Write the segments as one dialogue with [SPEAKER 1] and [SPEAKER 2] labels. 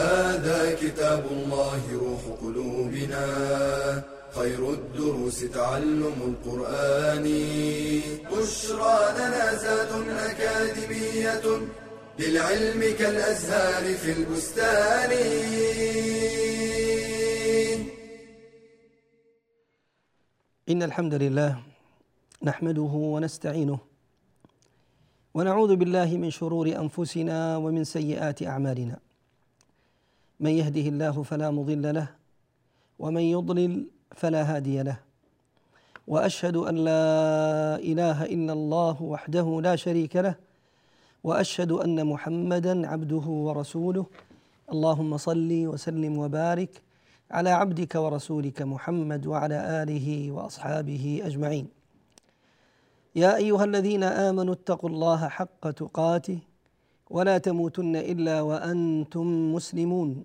[SPEAKER 1] هذا كتاب الله روح قلوبنا. خير الدروس تعلم القرآن. بشرى لنا زاد أكاديمية للعلم كالأزهار في البستان.
[SPEAKER 2] إن الحمد لله نحمده ونستعينه ونعوذ بالله من شرور أنفسنا ومن سيئات أعمالنا. من يهده الله فلا مضل له ومن يضلل فلا هادي له. وأشهد أن لا إله إلا الله وحده لا شريك له وأشهد أن محمدا عبده ورسوله. اللهم صل وسلم وبارك على عبدك ورسولك محمد وعلى آله وأصحابه أجمعين. يا أيها الذين آمنوا اتقوا الله حق تقاته ولا تموتن إلا وأنتم مسلمون.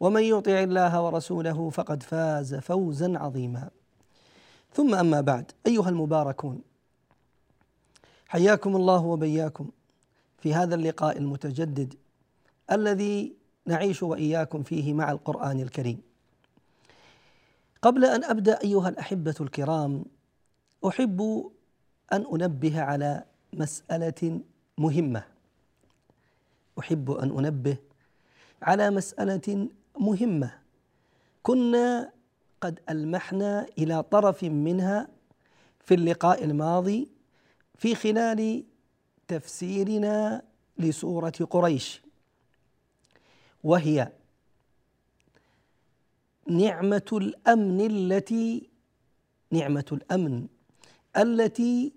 [SPEAKER 2] ومن يطع الله ورسوله فقد فاز فوزا عظيما. ثم أما بعد أيها المباركون حياكم الله وبياكم في هذا اللقاء المتجدد الذي نعيش وإياكم فيه مع القرآن الكريم. قبل أن أبدأ أيها الأحبة الكرام أحب أن أنبه على مسألة مهمة. أحب أن أنبه على مسألة مهمة. كنا قد ألمحنا إلى طرف منها في اللقاء الماضي في خلال تفسيرنا لسورة قريش. وهي نعمة الأمن التي نعمة الأمن التي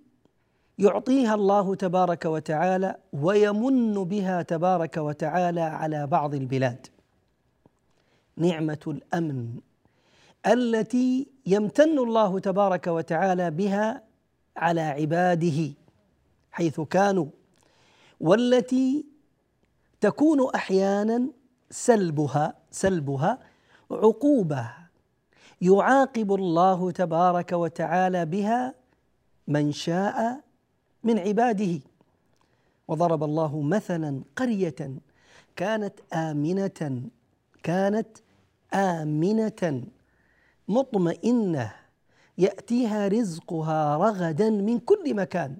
[SPEAKER 2] يعطيها الله تبارك وتعالى ويمن بها تبارك وتعالى على بعض البلاد. نعمة الأمن التي يمتن الله تبارك وتعالى بها على عباده حيث كانوا والتي تكون أحيانا سلبها سلبها عقوبة يعاقب الله تبارك وتعالى بها من شاء من عباده. وضرب الله مثلا قرية كانت آمنة كانت آمنة مطمئنة يأتيها رزقها رغدا من كل مكان.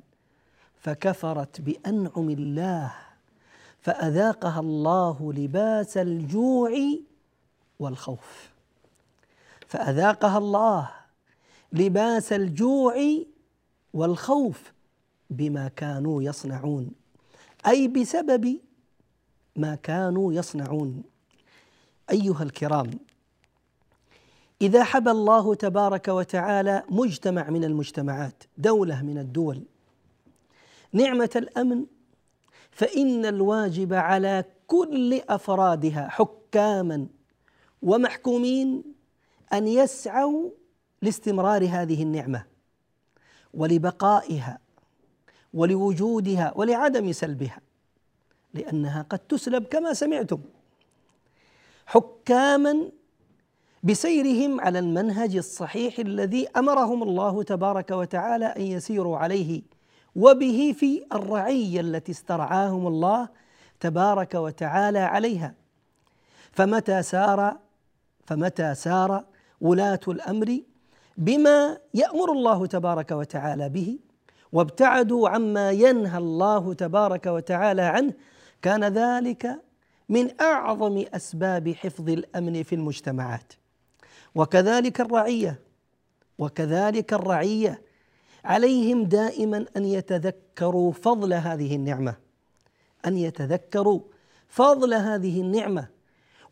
[SPEAKER 2] فكفرت بأنعم الله فأذاقها الله لباس الجوع والخوف. فأذاقها الله لباس الجوع والخوف بما كانوا يصنعون أي بسبب ما كانوا يصنعون. أيها الكرام إذا حبى الله تبارك وتعالى مجتمع من المجتمعات دولة من الدول نعمة الأمن فإن الواجب على كل أفرادها حكاما ومحكومين أن يسعوا لاستمرار هذه النعمة ولبقائها ولوجودها ولعدم سلبها لأنها قد تسلب كما سمعتم. حكاما بسيرهم على المنهج الصحيح الذي أمرهم الله تبارك وتعالى أن يسيروا عليه وبه في الرعيه التي استرعاهم الله تبارك وتعالى عليها. فمتى سار فمتى سار ولاة الأمر بما يأمر الله تبارك وتعالى به؟ وابتعدوا عما ينهى الله تبارك وتعالى عنه؟ كان ذلك من أعظم أسباب حفظ الأمن في المجتمعات. وكذلك الرعية وكذلك الرعية عليهم دائما أن يتذكروا فضل هذه النعمة أن يتذكروا فضل هذه النعمة.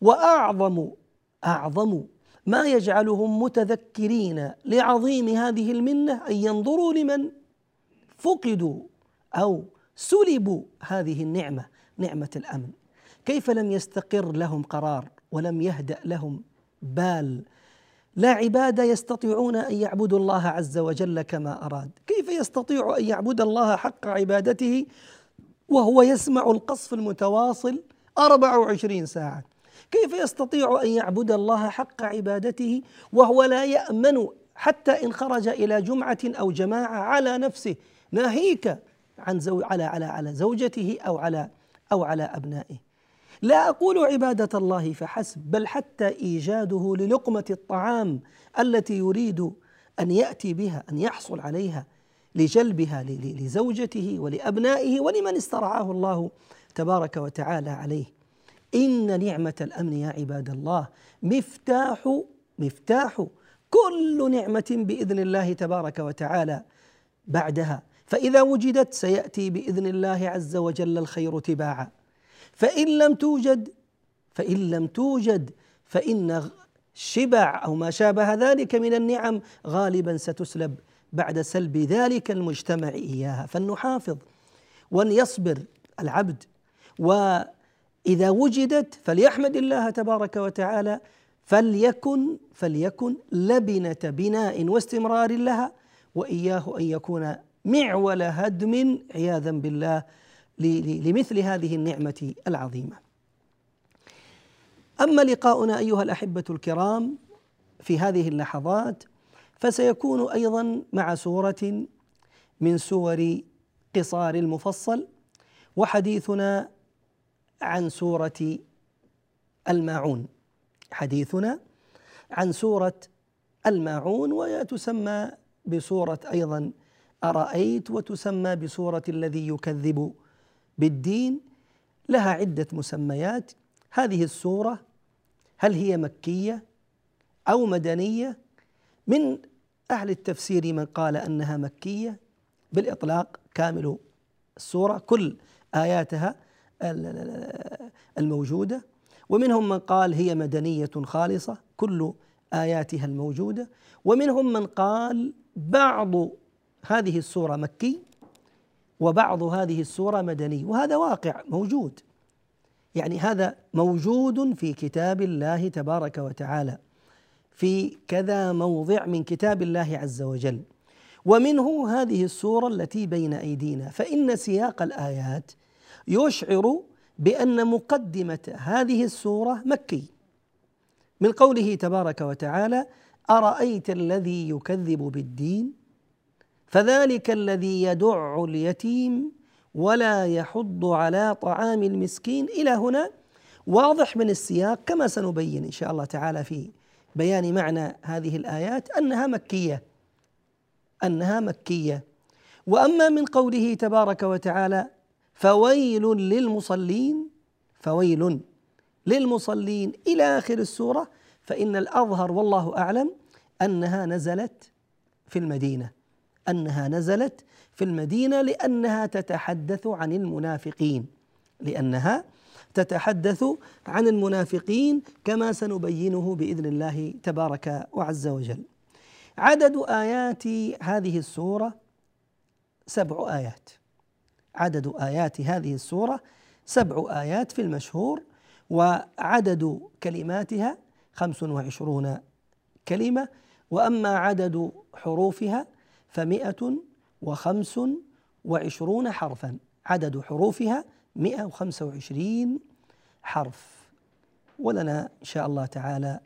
[SPEAKER 2] وأعظم أعظم ما يجعلهم متذكرين لعظيم هذه المنة أن ينظروا لمن فقدوا أو سلبوا هذه النعمة نعمة الأمن. كيف لم يستقر لهم قرار ولم يهدأ لهم بال؟ لا عباد يستطيعون أن يعبدوا الله عز وجل كما أراد، كيف يستطيع أن يعبد الله حق عبادته وهو يسمع القصف المتواصل 24 ساعة؟ كيف يستطيع أن يعبد الله حق عبادته وهو لا يأمن حتى إن خرج إلى جمعة أو جماعة على نفسه ناهيك عن زو على على على زوجته أو على أو على أبنائه؟ لا أقول عبادة الله فحسب بل حتى إيجاده للقمة الطعام التي يريد أن يأتي بها أن يحصل عليها لجلبها لزوجته ولأبنائه ولمن استرعاه الله تبارك وتعالى عليه. إن نعمة الأمن يا عباد الله مفتاح مفتاح كل نعمة بإذن الله تبارك وتعالى بعدها. فإذا وجدت سيأتي بإذن الله عز وجل الخير تباعا. فإن لم توجد فإن لم توجد فإن الشبع أو ما شابه ذلك من النعم غالبا ستسلب بعد سلب ذلك المجتمع إياها. فلنحافظ وأن يصبر العبد وإذا وجدت فليحمد الله تبارك وتعالى فليكن فليكن لبنة بناء واستمرار لها وإياه أن يكون معول هدم عياذا بالله لمثل هذه النعمة العظيمة. أما لقاؤنا أيها الأحبة الكرام في هذه اللحظات فسيكون أيضا مع سورة من سور قصار المفصل وحديثنا عن سورة الماعون حديثنا عن سورة الماعون وتسمى بسورة أيضا أرأيت وتسمى بسورة الذي يكذب بالدين لها عدة مسميات. هذه السورة هل هي مكية أو مدنية؟ من أهل التفسير من قال أنها مكية. بالإطلاق كامل السورة كل آياتها الموجودة. ومنهم من قال هي مدنية خالصة كل آياتها الموجودة. ومنهم من قال بعض هذه السورة مكي وبعض هذه السورة مدني وهذا واقع موجود. يعني هذا موجود في كتاب الله تبارك وتعالى في كذا موضع من كتاب الله عز وجل. ومنه هذه السورة التي بين أيدينا. فإن سياق الآيات يشعر بأن مقدمة هذه السورة مكي. من قوله تبارك وتعالى أرأيت الذي يكذب بالدين؟ فذلك الذي يدع اليتيم ولا يحض على طعام المسكين. إلى هنا واضح من السياق كما سنبين إن شاء الله تعالى في بيان معنى هذه الآيات أنها مكية أنها مكية. وأما من قوله تبارك وتعالى فويل للمصلين فويل للمصلين إلى آخر السورة فإن الأظهر والله أعلم أنها نزلت في المدينة. انها نزلت في المدينة لأنها تتحدث عن المنافقين لأنها تتحدث عن المنافقين كما سنبينه بإذن الله تبارك وعز وجل. عدد آيات هذه السورة سبع آيات. عدد آيات هذه السورة سبع آيات في المشهور وعدد كلماتها خمس وعشرون كلمة وأما عدد حروفها فمئة وخمس وعشرون حرفا. عدد حروفها مئة وخمسة وعشرين حرف. ولنا إن شاء الله تعالى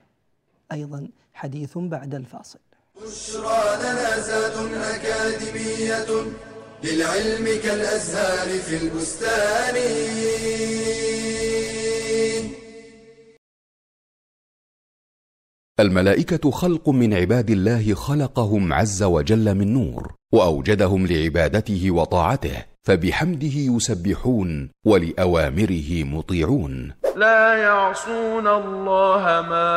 [SPEAKER 2] أيضا حديث بعد الفاصل.
[SPEAKER 1] بشرى لنا زاد أكاديمية للعلم كالأزهار في البستان.
[SPEAKER 3] الملائكة خلق من عباد الله خلقهم عز وجل من نور وأوجدهم لعبادته وطاعته فبحمده يسبحون ولأوامره مطيعون.
[SPEAKER 4] لا يعصون الله ما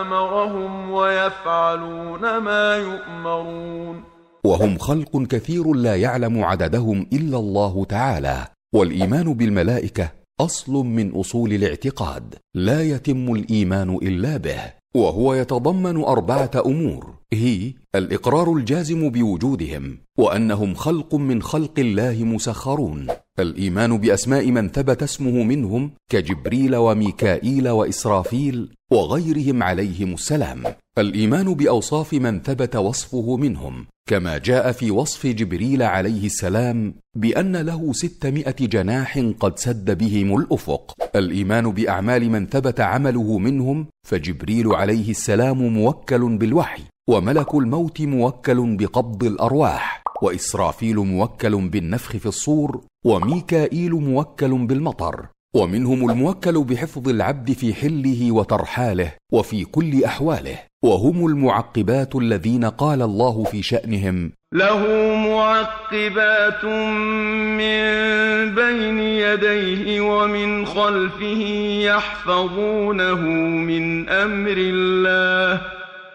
[SPEAKER 4] أمرهم ويفعلون ما يؤمرون.
[SPEAKER 3] وهم خلق كثير لا يعلم عددهم إلا الله تعالى والإيمان بالملائكة أصل من أصول الاعتقاد. لا يتم الإيمان إلا به وهو يتضمن أربعة أمور. هي الإقرار الجازم بوجودهم وأنهم خلق من خلق الله مسخرون. الإيمان بأسماء من ثبت اسمه منهم كجبريل وميكائيل وإسرافيل وغيرهم عليهم السلام. الإيمان بأوصاف من ثبت وصفه منهم كما جاء في وصف جبريل عليه السلام بأن له ستمائة جناح قد سد بهم الأفق. الإيمان بأعمال من ثبت عمله منهم فجبريل عليه السلام موكل بالوحي وملك الموت موكل بقبض الأرواح وإسرافيل موكل بالنفخ في الصور وميكائيل موكل بالمطر ومنهم الموكل بحفظ العبد في حله وترحاله وفي كل أحواله وهم المعقبات الذين قال الله في شأنهم.
[SPEAKER 4] له معقبات من بين يديه ومن خلفه يحفظونه من أمر الله.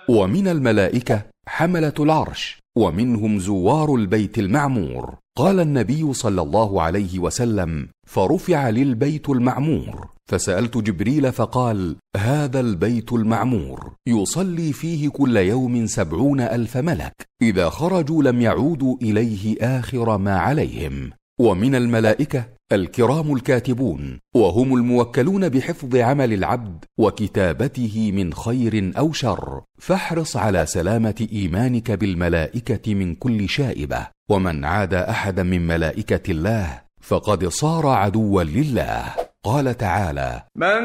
[SPEAKER 3] ومن الملائكة حملة العرش ومنهم زوار البيت المعمور. قال النبي صلى الله عليه وسلم فرفع للبيت المعمور. فسألت جبريل فقال هذا البيت المعمور يصلي فيه كل يوم سبعون ألف ملك إذا خرجوا لم يعودوا إليه آخر ما عليهم. ومن الملائكة الكرام الكاتبون وهم الموكلون بحفظ عمل العبد وكتابته من خير أو شر. فاحرص على سلامة إيمانك بالملائكة من كل شائبة. ومن عاد أحدا من ملائكة الله فقد صار عدوا لله. قال تعالى
[SPEAKER 4] من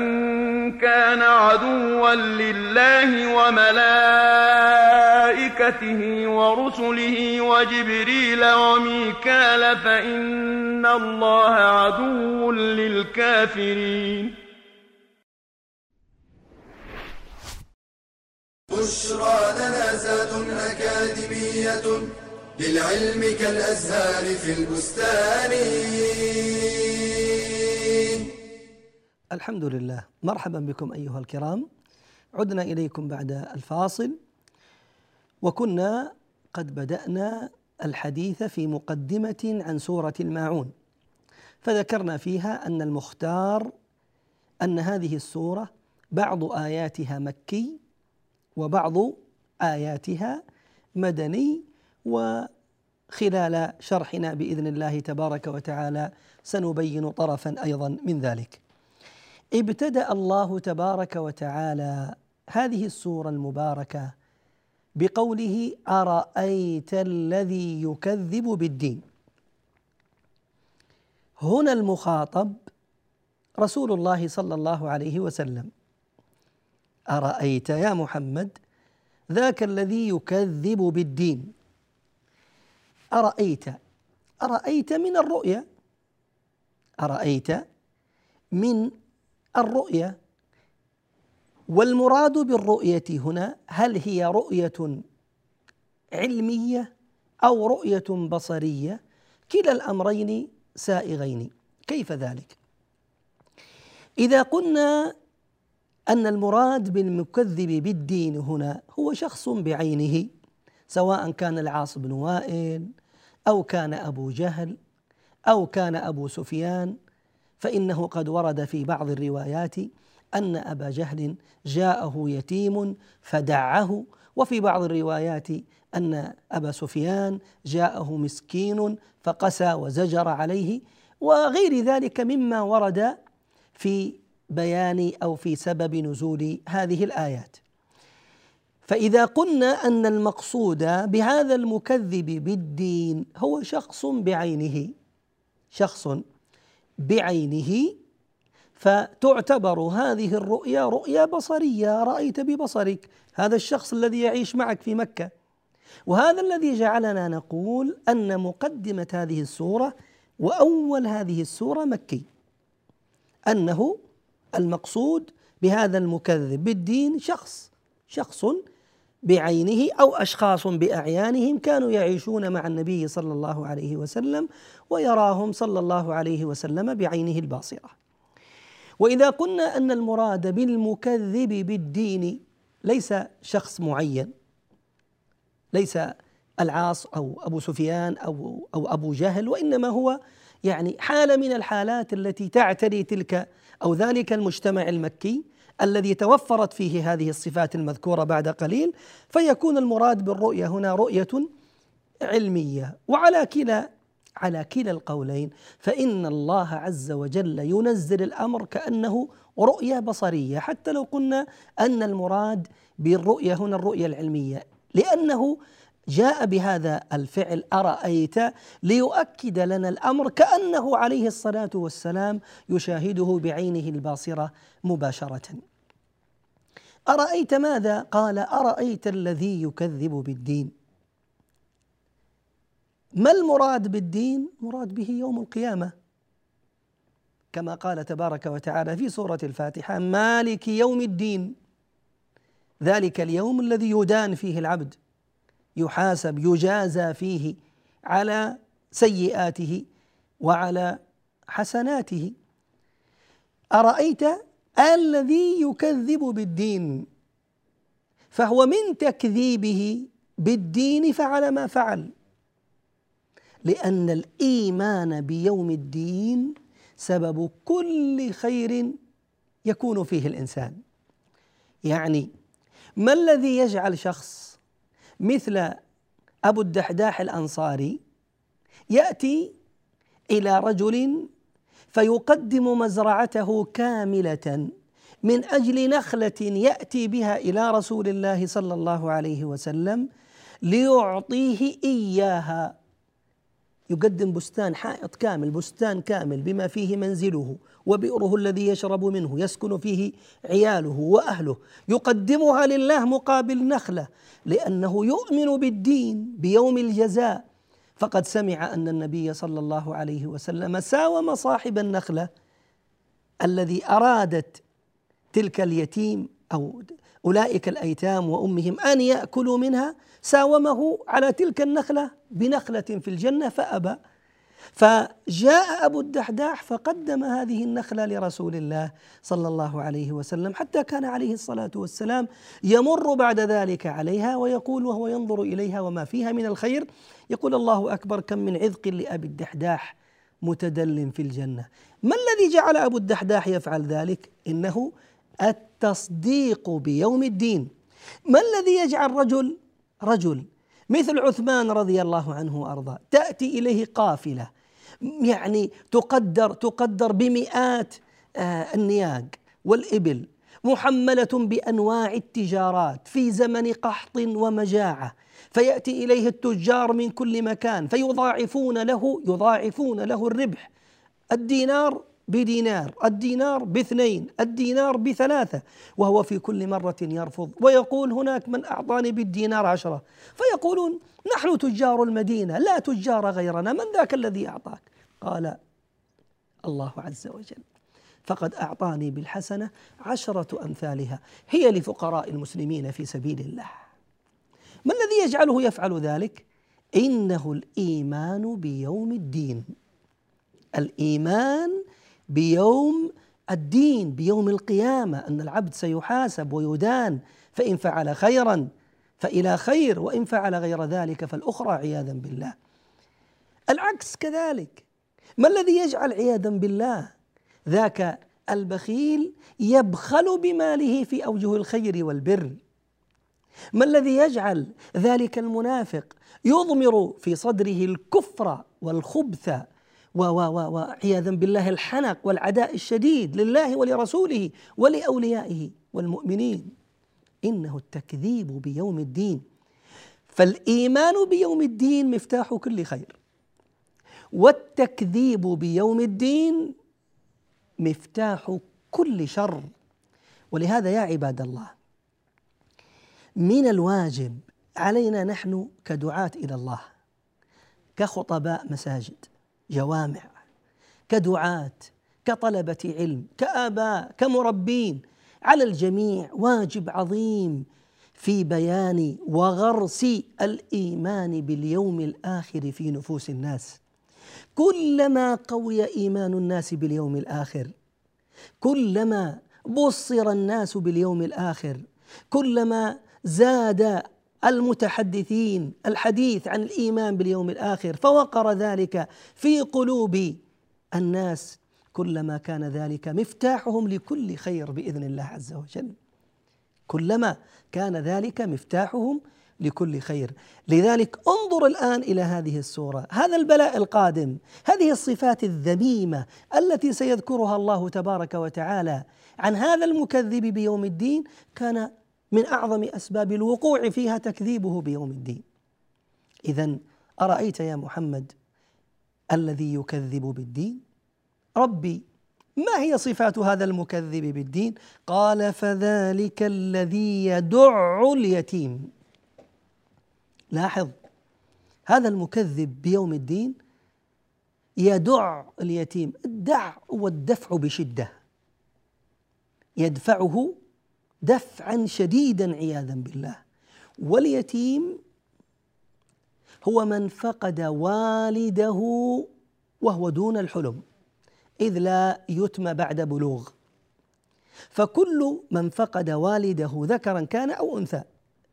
[SPEAKER 4] كان عدوا لله وملائكته ورسله وجبريل وميكال فإن الله عدو للكافرين.
[SPEAKER 1] بشرى لنا زاد أكاديمية للعلم كالأزهار في البستان.
[SPEAKER 2] الحمد لله مرحبا بكم أيها الكرام. عدنا إليكم بعد الفاصل. وكنا قد بدأنا الحديث في مقدمة عن سورة الماعون. فذكرنا فيها أن المختار أن هذه السورة بعض آياتها مكي وبعض آياتها مدني وخلال شرحنا بإذن الله تبارك وتعالى سنبين طرفا أيضا من ذلك. ابتدأ الله تبارك وتعالى هذه السورة المباركة بقوله أرأيت الذي يكذب بالدين. هنا المخاطب رسول الله صلى الله عليه وسلم. أرأيت يا محمد ذاك الذي يكذب بالدين؟ أرأيت أرأيت من الرؤيا؟ أرأيت من الرؤية. والمراد بالرؤية هنا هل هي رؤية علمية أو رؤية بصرية؟ كلا الأمرين سائغين. كيف ذلك؟ إذا قلنا أن المراد بالمكذب بالدين هنا هو شخص بعينه سواء كان العاص بن وائل أو كان أبو جهل أو كان أبو سفيان فإنه قد ورد في بعض الروايات أن أبا جهل جاءه يتيم فدعه وفي بعض الروايات أن أبا سفيان جاءه مسكين فقسى وزجر عليه وغير ذلك مما ورد في بيان أو في سبب نزول هذه الآيات. فإذا قلنا أن المقصود بهذا المكذب بالدين هو شخص بعينه شخص بعينه فتعتبر هذه الرؤيا رؤيا بصرية. رأيت ببصرك هذا الشخص الذي يعيش معك في مكة. وهذا الذي جعلنا نقول أن مقدمة هذه السورة وأول هذه السورة مكي. أنه المقصود بهذا المكذب بالدين شخص شخص بعينه أو أشخاص بأعيانهم كانوا يعيشون مع النبي صلى الله عليه وسلم ويراهم صلى الله عليه وسلم بعينه الباصرة. وإذا قلنا أن المراد بالمكذب بالدين ليس شخص معين ليس العاص أو أبو سفيان أو أو أبو جهل وإنما هو يعني حالة من الحالات التي تعتري تلك أو ذلك المجتمع المكي الذي توفرت فيه هذه الصفات المذكورة بعد قليل فيكون المراد بالرؤية هنا رؤية علمية. وعلى كلا على كلا القولين فإن الله عز وجل ينزل الأمر كأنه رؤية بصرية. حتى لو قلنا أن المراد بالرؤية هنا الرؤية العلمية لأنه جاء بهذا الفعل أرأيت؟ ليؤكد لنا الأمر كأنه عليه الصلاة والسلام يشاهده بعينه الباصرة مباشرة. أرأيت ماذا؟ قال أرأيت الذي يكذب بالدين. ما المراد بالدين؟ مراد به يوم القيامة. كما قال تبارك وتعالى في سورة الفاتحة مالك يوم الدين. ذلك اليوم الذي يدان فيه العبد يحاسب يجازى فيه على سيئاته وعلى حسناته. أرأيت الذي يكذب بالدين فهو من تكذيبه بالدين فعل ما فعل. لأن الإيمان بيوم الدين سبب كل خير يكون فيه الإنسان. يعني ما الذي يجعل شخص مثل أبو الدحداح الأنصاري يأتي إلى رجل فيقدم مزرعته كاملة من أجل نخلة يأتي بها إلى رسول الله صلى الله عليه وسلم ليعطيه إياها. يقدم بستان حائط كامل بستان كامل بما فيه منزله وبئره الذي يشرب منه يسكن فيه عياله وأهله. يقدمها لله مقابل نخلة لأنه يؤمن بالدين بيوم الجزاء. فقد سمع أن النبي صلى الله عليه وسلم ساوم صاحب النخلة الذي أرادت تلك اليتيم أو أولئك الأيتام وأمهم أن يأكلوا منها ساومه على تلك النخلة بنخلة في الجنة فأبى. فجاء أبو الدحداح فقدم هذه النخلة لرسول الله صلى الله عليه وسلم حتى كان عليه الصلاة والسلام يمر بعد ذلك عليها ويقول وهو ينظر إليها وما فيها من الخير. يقول الله أكبر كم من عذق لأبي الدحداح متدل في الجنة. ما الذي جعل أبو الدحداح يفعل ذلك؟ إنه التصديق بيوم الدين. ما الذي يجعل رجل رجل مثل عثمان رضي الله عنه وأرضاه تأتي إليه قافلة يعني تقدر تقدر بمئات آه، النياق والإبل محملة بأنواع التجارات في زمن قحط ومجاعة. فيأتي إليه التجار من كل مكان فيضاعفون له يضاعفون له الربح. الدينار بدينار الدينار باثنين الدينار بثلاثة وهو في كل مرة يرفض. ويقول هناك من أعطاني بالدينار عشرة. فيقولون نحن تجار المدينة لا تجار غيرنا من ذاك الذي أعطاك؟ قال الله عز وجل. فقد أعطاني بالحسنة عشرة أمثالها. هي لفقراء المسلمين في سبيل الله. ما الذي يجعله يفعل ذلك؟ إنه الإيمان بيوم الدين. الإيمان بيوم الدين بيوم القيامة. أن العبد سيحاسب ويدان فإن فعل خيرا فإلى خير وإن فعل غير ذلك فالأخرى عياذا بالله. العكس كذلك. ما الذي يجعل عياذا بالله؟ ذاك البخيل يبخل بماله في أوجه الخير والبر. ما الذي يجعل ذلك المنافق يضمر في صدره الكفر والخبث وعياذا بالله الحنق والعداء الشديد لله ولرسوله ولأوليائه والمؤمنين؟ إنه التكذيب بيوم الدين. فالإيمان بيوم الدين مفتاح كل خير. والتكذيب بيوم الدين مفتاح كل شر. ولهذا يا عباد الله من الواجب علينا نحن كدعاة إلى الله كخطباء مساجد جوامع كدعاة كطلبة علم كآباء كمربين على الجميع واجب عظيم في بيان وغرس الإيمان باليوم الآخر في نفوس الناس. كلما قوي إيمان الناس باليوم الآخر كلما بصر الناس باليوم الآخر كلما زاد المتحدثين الحديث عن الإيمان باليوم الآخر فوقر ذلك في قلوب الناس. كلما كان ذلك مفتاحهم لكل خير بإذن الله عز وجل. كلما كان ذلك مفتاحهم لكل خير. لذلك انظر الآن إلى هذه السورة. هذا البلاء القادم هذه الصفات الذميمة التي سيذكرها الله تبارك وتعالى عن هذا المكذب بيوم الدين كان من أعظم أسباب الوقوع فيها تكذيبه بيوم الدين. اذا أرأيت يا محمد الذي يكذب بالدين؟ ربي ما هي صفات هذا المكذب بالدين؟ قال فذلك الذي يدع اليتيم. لاحظ. هذا المكذب بيوم الدين يدع اليتيم الدع هو الدفع بشدة. يدفعه دفعا شديدا عياذا بالله. واليتيم هو من فقد والده وهو دون الحلم إذ لا يتم بعد بلوغ. فكل من فقد والده ذكرا كان أو أنثى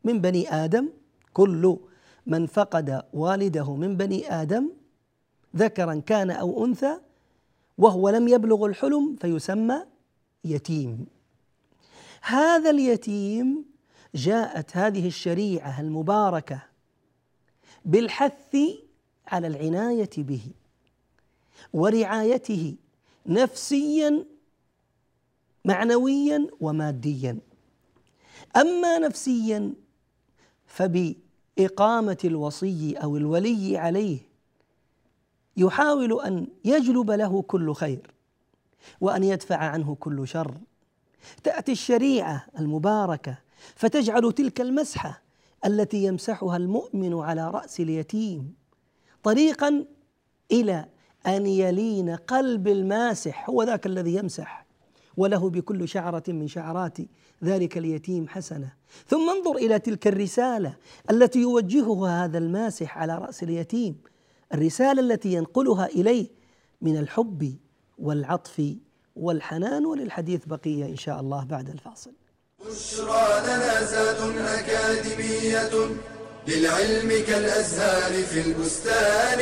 [SPEAKER 2] من بني آدم كل من فقد والده من بني آدم ذكرا كان أو أنثى وهو لم يبلغ الحلم فيسمى يتيم. هذا اليتيم جاءت هذه الشريعة المباركة بالحث على العناية به ورعايته نفسيا معنويا وماديا. أما نفسيا فباقامه الوصي أو الولي عليه. يحاول أن يجلب له كل خير وأن يدفع عنه كل شر. تأتي الشريعة المباركة فتجعل تلك المسحة التي يمسحها المؤمن على رأس اليتيم طريقا إلى أن يلين قلب الماسح هو ذاك الذي يمسح. وله بكل شعرة من شعرات ذلك اليتيم حسنة. ثم انظر إلى تلك الرسالة التي يوجهها هذا الماسح على رأس اليتيم الرسالة التي ينقلها إليه من الحب والعطف والحنان وللحديث بقية إن شاء الله بعد الفاصل.
[SPEAKER 1] بشرى لنا أكاديمية للعلم كالأزهار في البستان.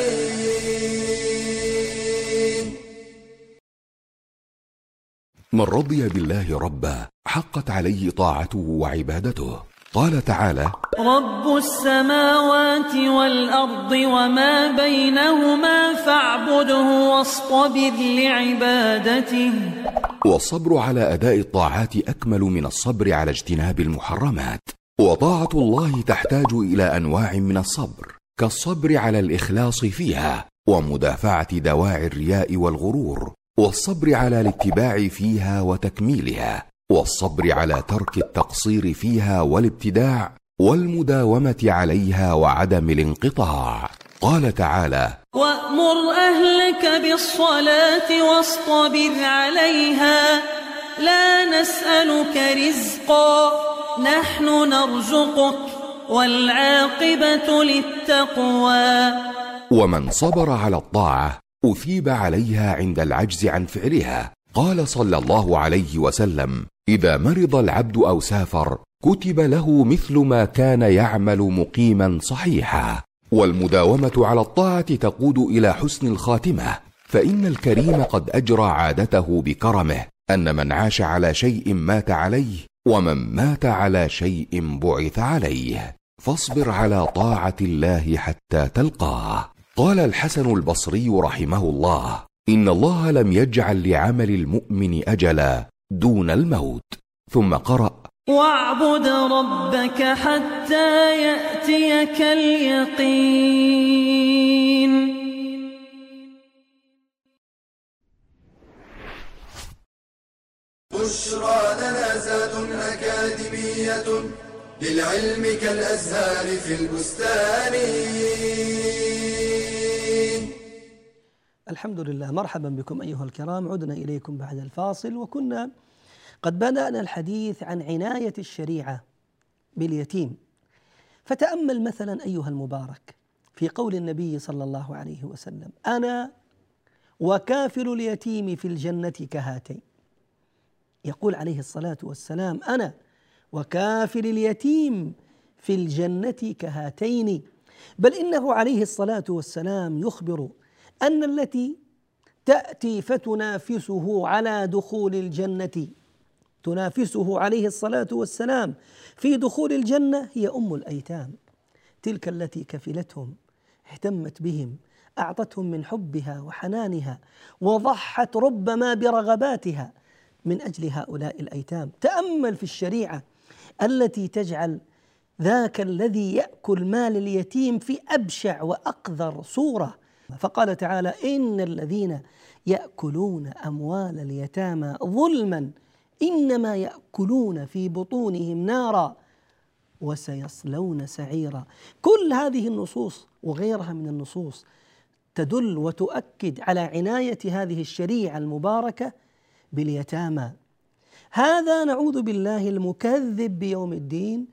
[SPEAKER 3] من رضي بالله ربا حقت عليه طاعته وعبادته. قال تعالى
[SPEAKER 5] رب السماوات والأرض وما بينهما فاعبده واصطبر لعبادته.
[SPEAKER 3] والصبر على أداء الطاعات أكمل من الصبر على اجتناب المحرمات. وطاعة الله تحتاج إلى أنواع من الصبر كالصبر على الإخلاص فيها ومدافعة دواعي الرياء والغرور والصبر على الاتباع فيها وتكميلها والصبر على ترك التقصير فيها والابتداع والمداومة عليها وعدم الانقطاع. قال تعالى
[SPEAKER 5] وأمر أهلك بالصلاة واصطبر عليها لا نسألك رزقا نحن نرزقك والعاقبة للتقوى.
[SPEAKER 3] ومن صبر على الطاعة أثيب عليها عند العجز عن فعلها. قال صلى الله عليه وسلم إذا مرض العبد أو سافر كتب له مثل ما كان يعمل مقيما صحيحا. والمداومة على الطاعة تقود إلى حسن الخاتمة. فإن الكريم قد أجرى عادته بكرمه أن من عاش على شيء مات عليه ومن مات على شيء بعث عليه. فاصبر على طاعة الله حتى تلقاه. قال الحسن البصري رحمه الله إن الله لم يجعل لعمل المؤمن أجلا دون الموت. ثم قرأ
[SPEAKER 5] واعبد ربك حتى يأتيك اليقين.
[SPEAKER 1] بشرى لنا زاد أكاديمية. للعلم كالأزهار في البستان.
[SPEAKER 2] الحمد لله. مرحبا بكم أيها الكرام. عدنا إليكم بعد الفاصل وكنا قد بدأنا الحديث عن عناية الشريعة باليتيم. فتأمل مثلا أيها المبارك في قول النبي صلى الله عليه وسلم أنا وكافل اليتيم في الجنة كهاتين. يقول عليه الصلاة والسلام أنا وكافل اليتيم في الجنة كهاتين. بل إنه عليه الصلاة والسلام يخبر أن التي تأتي فتنافسه على دخول الجنة تنافسه عليه الصلاة والسلام في دخول الجنة هي أم الأيتام. تلك التي كفلتهم اهتمت بهم أعطتهم من حبها وحنانها وضحت ربما برغباتها من أجل هؤلاء الأيتام. تأمل في الشريعة التي تجعل ذاك الذي يأكل مال اليتيم في أبشع وأقذر صورة. فقال تعالى إن الذين يأكلون أموال اليتامى ظلما إنما يأكلون في بطونهم نارا وسيصلون سعيرا. كل هذه النصوص وغيرها من النصوص تدل وتؤكد على عناية هذه الشريعة المباركة باليتامى. هذا نعوذ بالله المكذب بيوم الدين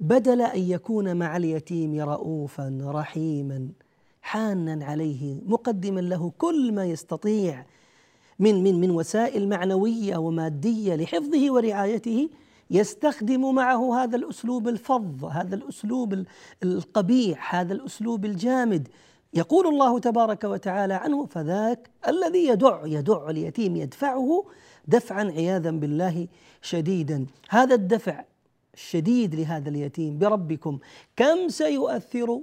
[SPEAKER 2] بدل أن يكون مع اليتيم رؤوفا رحيما حانا عليه مقدما له كل ما يستطيع من من من وسائل معنوية ومادية لحفظه ورعايته يستخدم معه هذا الأسلوب الفظ هذا الأسلوب القبيح هذا الأسلوب الجامد. يقول الله تبارك وتعالى عنه فذاك الذي يدع يدع اليتيم يدفعه دفعا عياذا بالله شديدا. هذا الدفع الشديد لهذا اليتيم بربكم. كم سيؤثر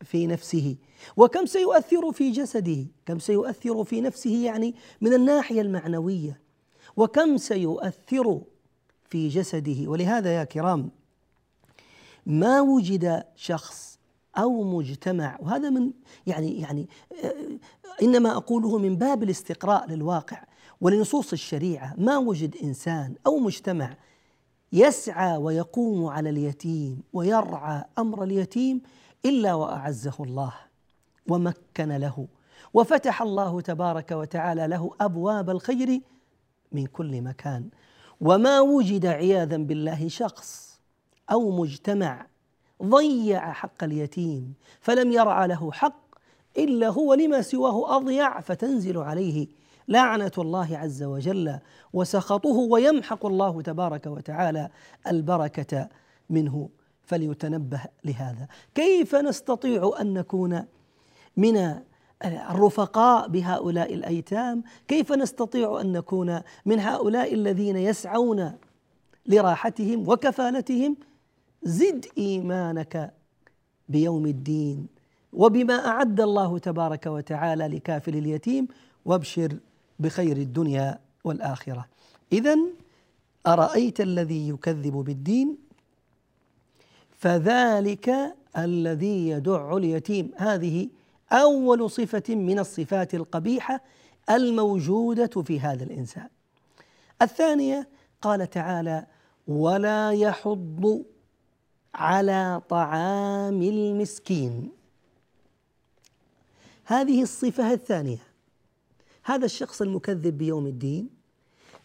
[SPEAKER 2] في نفسه؟ وكم سيؤثر في جسده؟ كم سيؤثر في نفسه يعني من الناحية المعنوية؟ وكم سيؤثر في جسده؟ ولهذا يا كرام ما وجد شخص أو مجتمع وهذا من يعني يعني إنما أقوله من باب الاستقراء للواقع ولنصوص الشريعة ما وجد إنسان أو مجتمع يسعى ويقوم على اليتيم ويرعى أمر اليتيم إلا وأعزه الله ومكن له وفتح الله تبارك وتعالى له أبواب الخير من كل مكان. وما وجد عياذا بالله شخص أو مجتمع ضيع حق اليتيم فلم يرعى له حق إلا هو لما سواه أضيع فتنزل عليه لعنة الله عز وجل وسخطه ويمحق الله تبارك وتعالى البركة منه. فليتنبه لهذا. كيف نستطيع أن نكون من الرفقاء بهؤلاء الأيتام؟ كيف نستطيع أن نكون من هؤلاء الذين يسعون لراحتهم وكفالتهم؟ زد إيمانك بيوم الدين وبما أعد الله تبارك وتعالى لكافل اليتيم وابشر بخير الدنيا والآخرة. اذا أرأيت الذي يكذب بالدين؟ فذلك الذي يدع اليتيم. هذه أول صفة من الصفات القبيحة الموجودة في هذا الإنسان. الثانية قال تعالى ولا يحض على طعام المسكين. هذه الصفة الثانية. هذا الشخص المكذب بيوم الدين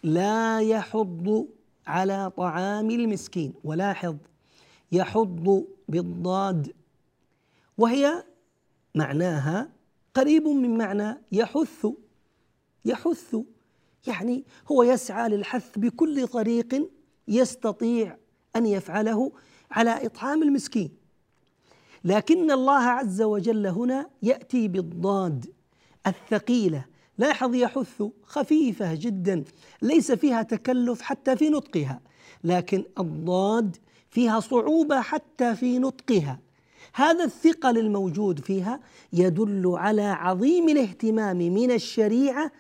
[SPEAKER 2] لا يحض على طعام المسكين. ولاحظ يحض بالضاد وهي معناها قريب من معنى يحث. يحث يعني هو يسعى للحث بكل طريق يستطيع أن يفعله على إطعام المسكين. لكن الله عز وجل هنا يأتي بالضاد الثقيلة لاحظ يحث خفيفة جدا ليس فيها تكلف حتى في نطقها لكن الضاد فيها صعوبة حتى في نطقها. هذا الثقل الموجود فيها يدل على عظيم الاهتمام من الشريعة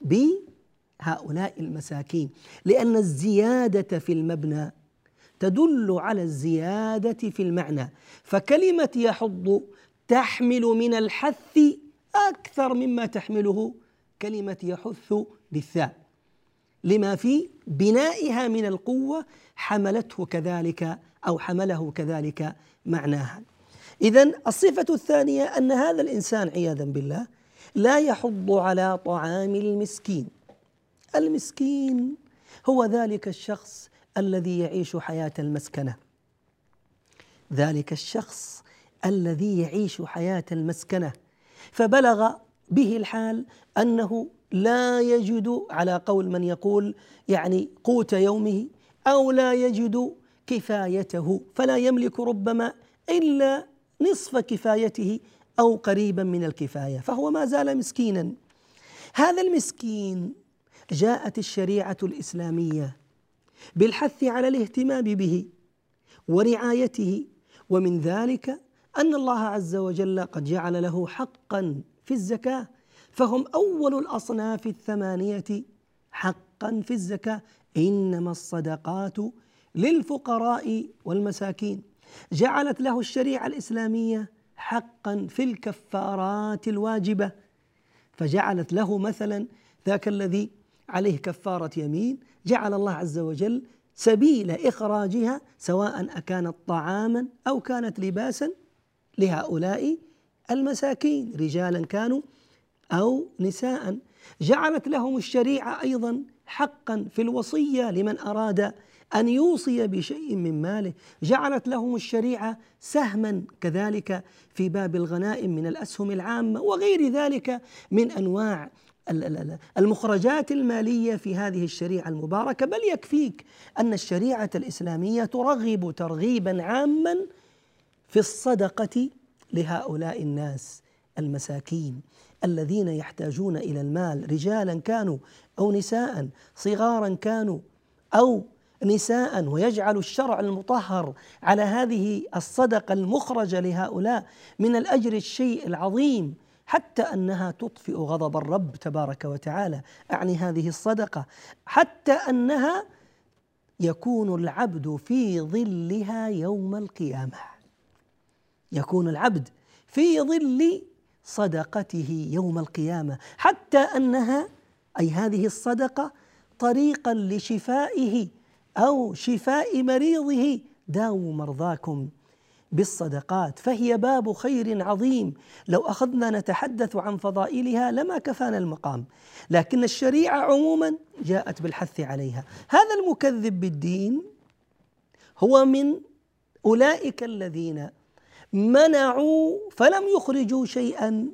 [SPEAKER 2] بهؤلاء المساكين لأن الزيادة في المبنى تدل على الزيادة في المعنى فكلمة يحض تحمل من الحث أكثر مما تحمله كلمة يحث بالثاء. لما في بنائها من القوة حملته كذلك أو حمله كذلك معناها. اذا الصفة الثانية أن هذا الإنسان عياذا بالله لا يحض على طعام المسكين. المسكين هو ذلك الشخص الذي يعيش حياة المسكنة. ذلك الشخص الذي يعيش حياة المسكنة. فبلغ به الحال أنه لا يجد على قول من يقول يعني قوت يومه أو لا يجد كفايته. فلا يملك ربما إلا نصف كفايته أو قريبا من الكفاية. فهو ما زال مسكينا. هذا المسكين جاءت الشريعة الإسلامية بالحث على الاهتمام به ورعايته ومن ذلك أن الله عز وجل قد جعل له حقا في الزكاة فهم أول الأصناف الثمانية حقا في الزكاة إنما الصدقات للفقراء والمساكين. جعلت له الشريعة الإسلامية حقا في الكفارات الواجبة. فجعلت له مثلا ذاك الذي عليه كفارة يمين جعل الله عز وجل سبيل إخراجها سواء أكانت طعاما أو كانت لباسا لهؤلاء المساكين رجالا كانوا أو نساء. جعلت لهم الشريعة أيضا حقا في الوصية لمن أراد أن يوصي بشيء من ماله. جعلت لهم الشريعة سهما كذلك في باب الغنائم من الأسهم العامة وغير ذلك من أنواع المخرجات المالية في هذه الشريعة المباركة. بل يكفيك أن الشريعة الإسلامية ترغب ترغيبا عاما في الصدقة لهؤلاء الناس المساكين الذين يحتاجون إلى المال رجالا كانوا أو نساء صغارا كانوا أو نساء. ويجعل الشرع المطهر على هذه الصدقة المخرجه لهؤلاء من الأجر الشيء العظيم حتى أنها تطفئ غضب الرب تبارك وتعالى. أعني هذه الصدقة حتى أنها يكون العبد في ظلها يوم القيامة. يكون العبد في ظل صدقته يوم القيامة حتى أنها أي هذه الصدقة طريقا لشفائه أو شفاء مريضه. داووا مرضاكم بالصدقات فهي باب خير عظيم. لو أخذنا نتحدث عن فضائلها لما كفانا المقام لكن الشريعة عموما جاءت بالحث عليها. هذا المكذب بالدين هو من أولئك الذين منعوا فلم يخرجوا شيئا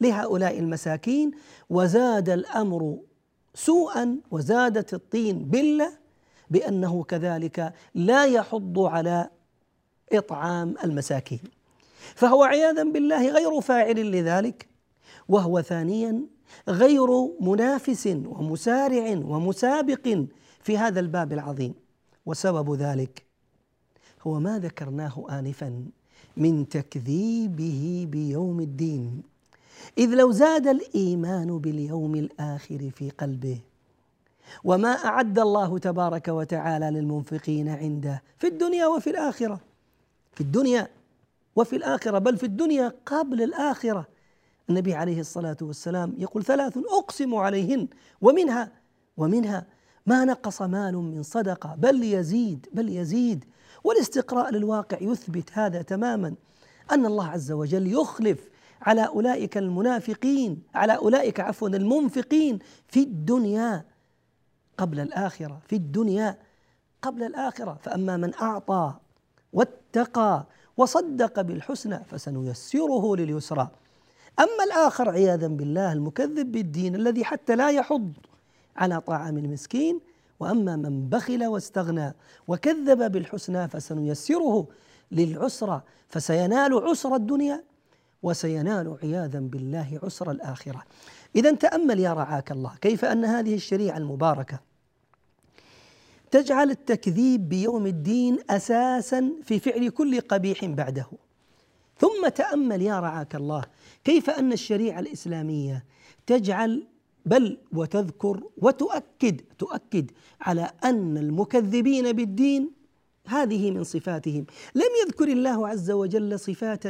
[SPEAKER 2] لهؤلاء المساكين وزاد الأمر سوءا وزادت الطين بلة بأنه كذلك لا يحض على إطعام المساكين. فهو عياذا بالله غير فاعل لذلك وهو ثانيا غير منافس ومسارع ومسابق في هذا الباب العظيم. وسبب ذلك هو ما ذكرناه انفا. من تكذيبه بيوم الدين. إذ لو زاد الإيمان باليوم الآخر في قلبه وما أعد الله تبارك وتعالى للمنفقين عنده في الدنيا وفي الآخرة. في الدنيا وفي الآخرة بل في الدنيا قبل الآخرة. النبي عليه الصلاة والسلام يقول ثلاث أقسم عليهن ومنها ومنها ما نقص مال من صدقة بل يزيد بل يزيد. والاستقراء للواقع يثبت هذا تماما أن الله عز وجل يخلف على أولئك المنافقين على أولئك عفوا المنفقين في الدنيا قبل الآخرة في الدنيا قبل الآخرة. فأما من أعطى واتقى وصدق بالحسنى فسنيسره لليسرى. أما الآخر عياذا بالله المكذب بالدين الذي حتى لا يحض على طعام المسكين وأما من بخل واستغنى وكذب بالحسنى فسنيسره للعسرى فسينال عسر الدنيا وسينال عياذا بالله عسر الآخرة. إذا تأمل يا رعاك الله كيف أن هذه الشريعة المباركة تجعل التكذيب بيوم الدين أساسا في فعل كل قبيح بعده. ثم تأمل يا رعاك الله كيف أن الشريعة الإسلامية تجعل بل وتذكر وتؤكد تؤكد على أن المكذبين بالدين هذه من صفاتهم. لم يذكر الله عز وجل صفات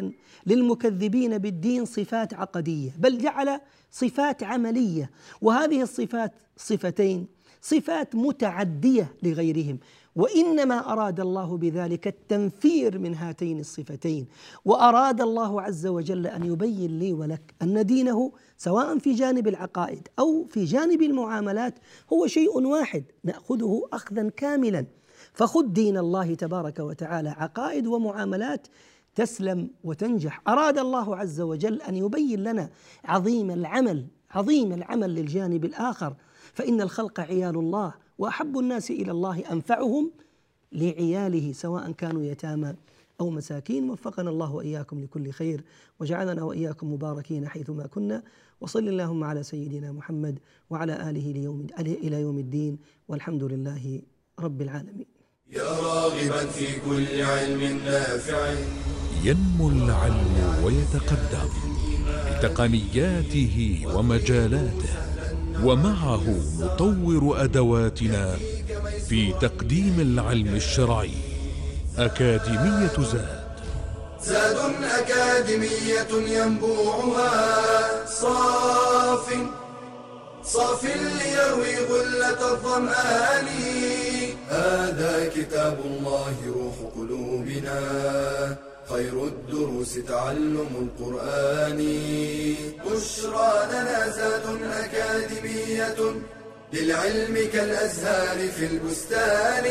[SPEAKER 2] للمكذبين بالدين صفات عقدية بل جعل صفات عملية وهذه الصفات صفتين صفات متعدية لغيرهم. وإنما أراد الله بذلك التنفير من هاتين الصفتين. وأراد الله عز وجل أن يبين لي ولك أن دينه سواء في جانب العقائد أو في جانب المعاملات هو شيء واحد نأخذه اخذا كاملا. فخذ دين الله تبارك وتعالى عقائد ومعاملات تسلم وتنجح. أراد الله عز وجل أن يبين لنا عظيم العمل عظيم العمل للجانب الآخر. فإن الخلق عيال الله وأحب الناس إلى الله أنفعهم لعياله سواء كانوا يتامى أو مساكين. وفقنا الله وإياكم لكل خير وجعلنا وإياكم مباركين حيثما كنا. وصل اللهم على سيدنا محمد وعلى آله ليوم إلى يوم الدين. والحمد لله رب العالمين.
[SPEAKER 1] يا راغبا في كل علم نافع.
[SPEAKER 6] ينمو العلم ويتقدم بتقنياته ومجالاته. ومعه نطور أدواتنا في تقديم العلم الشرعي أكاديمية زاد.
[SPEAKER 1] زاد أكاديمية ينبوعها صاف صاف ليروي غلة الظمآن. هذا كتاب الله روح قلوبنا. خير الدروس تعلم القرآن. بشرى لنا زاد أكاديمية للعلم كالأزهار في البستان.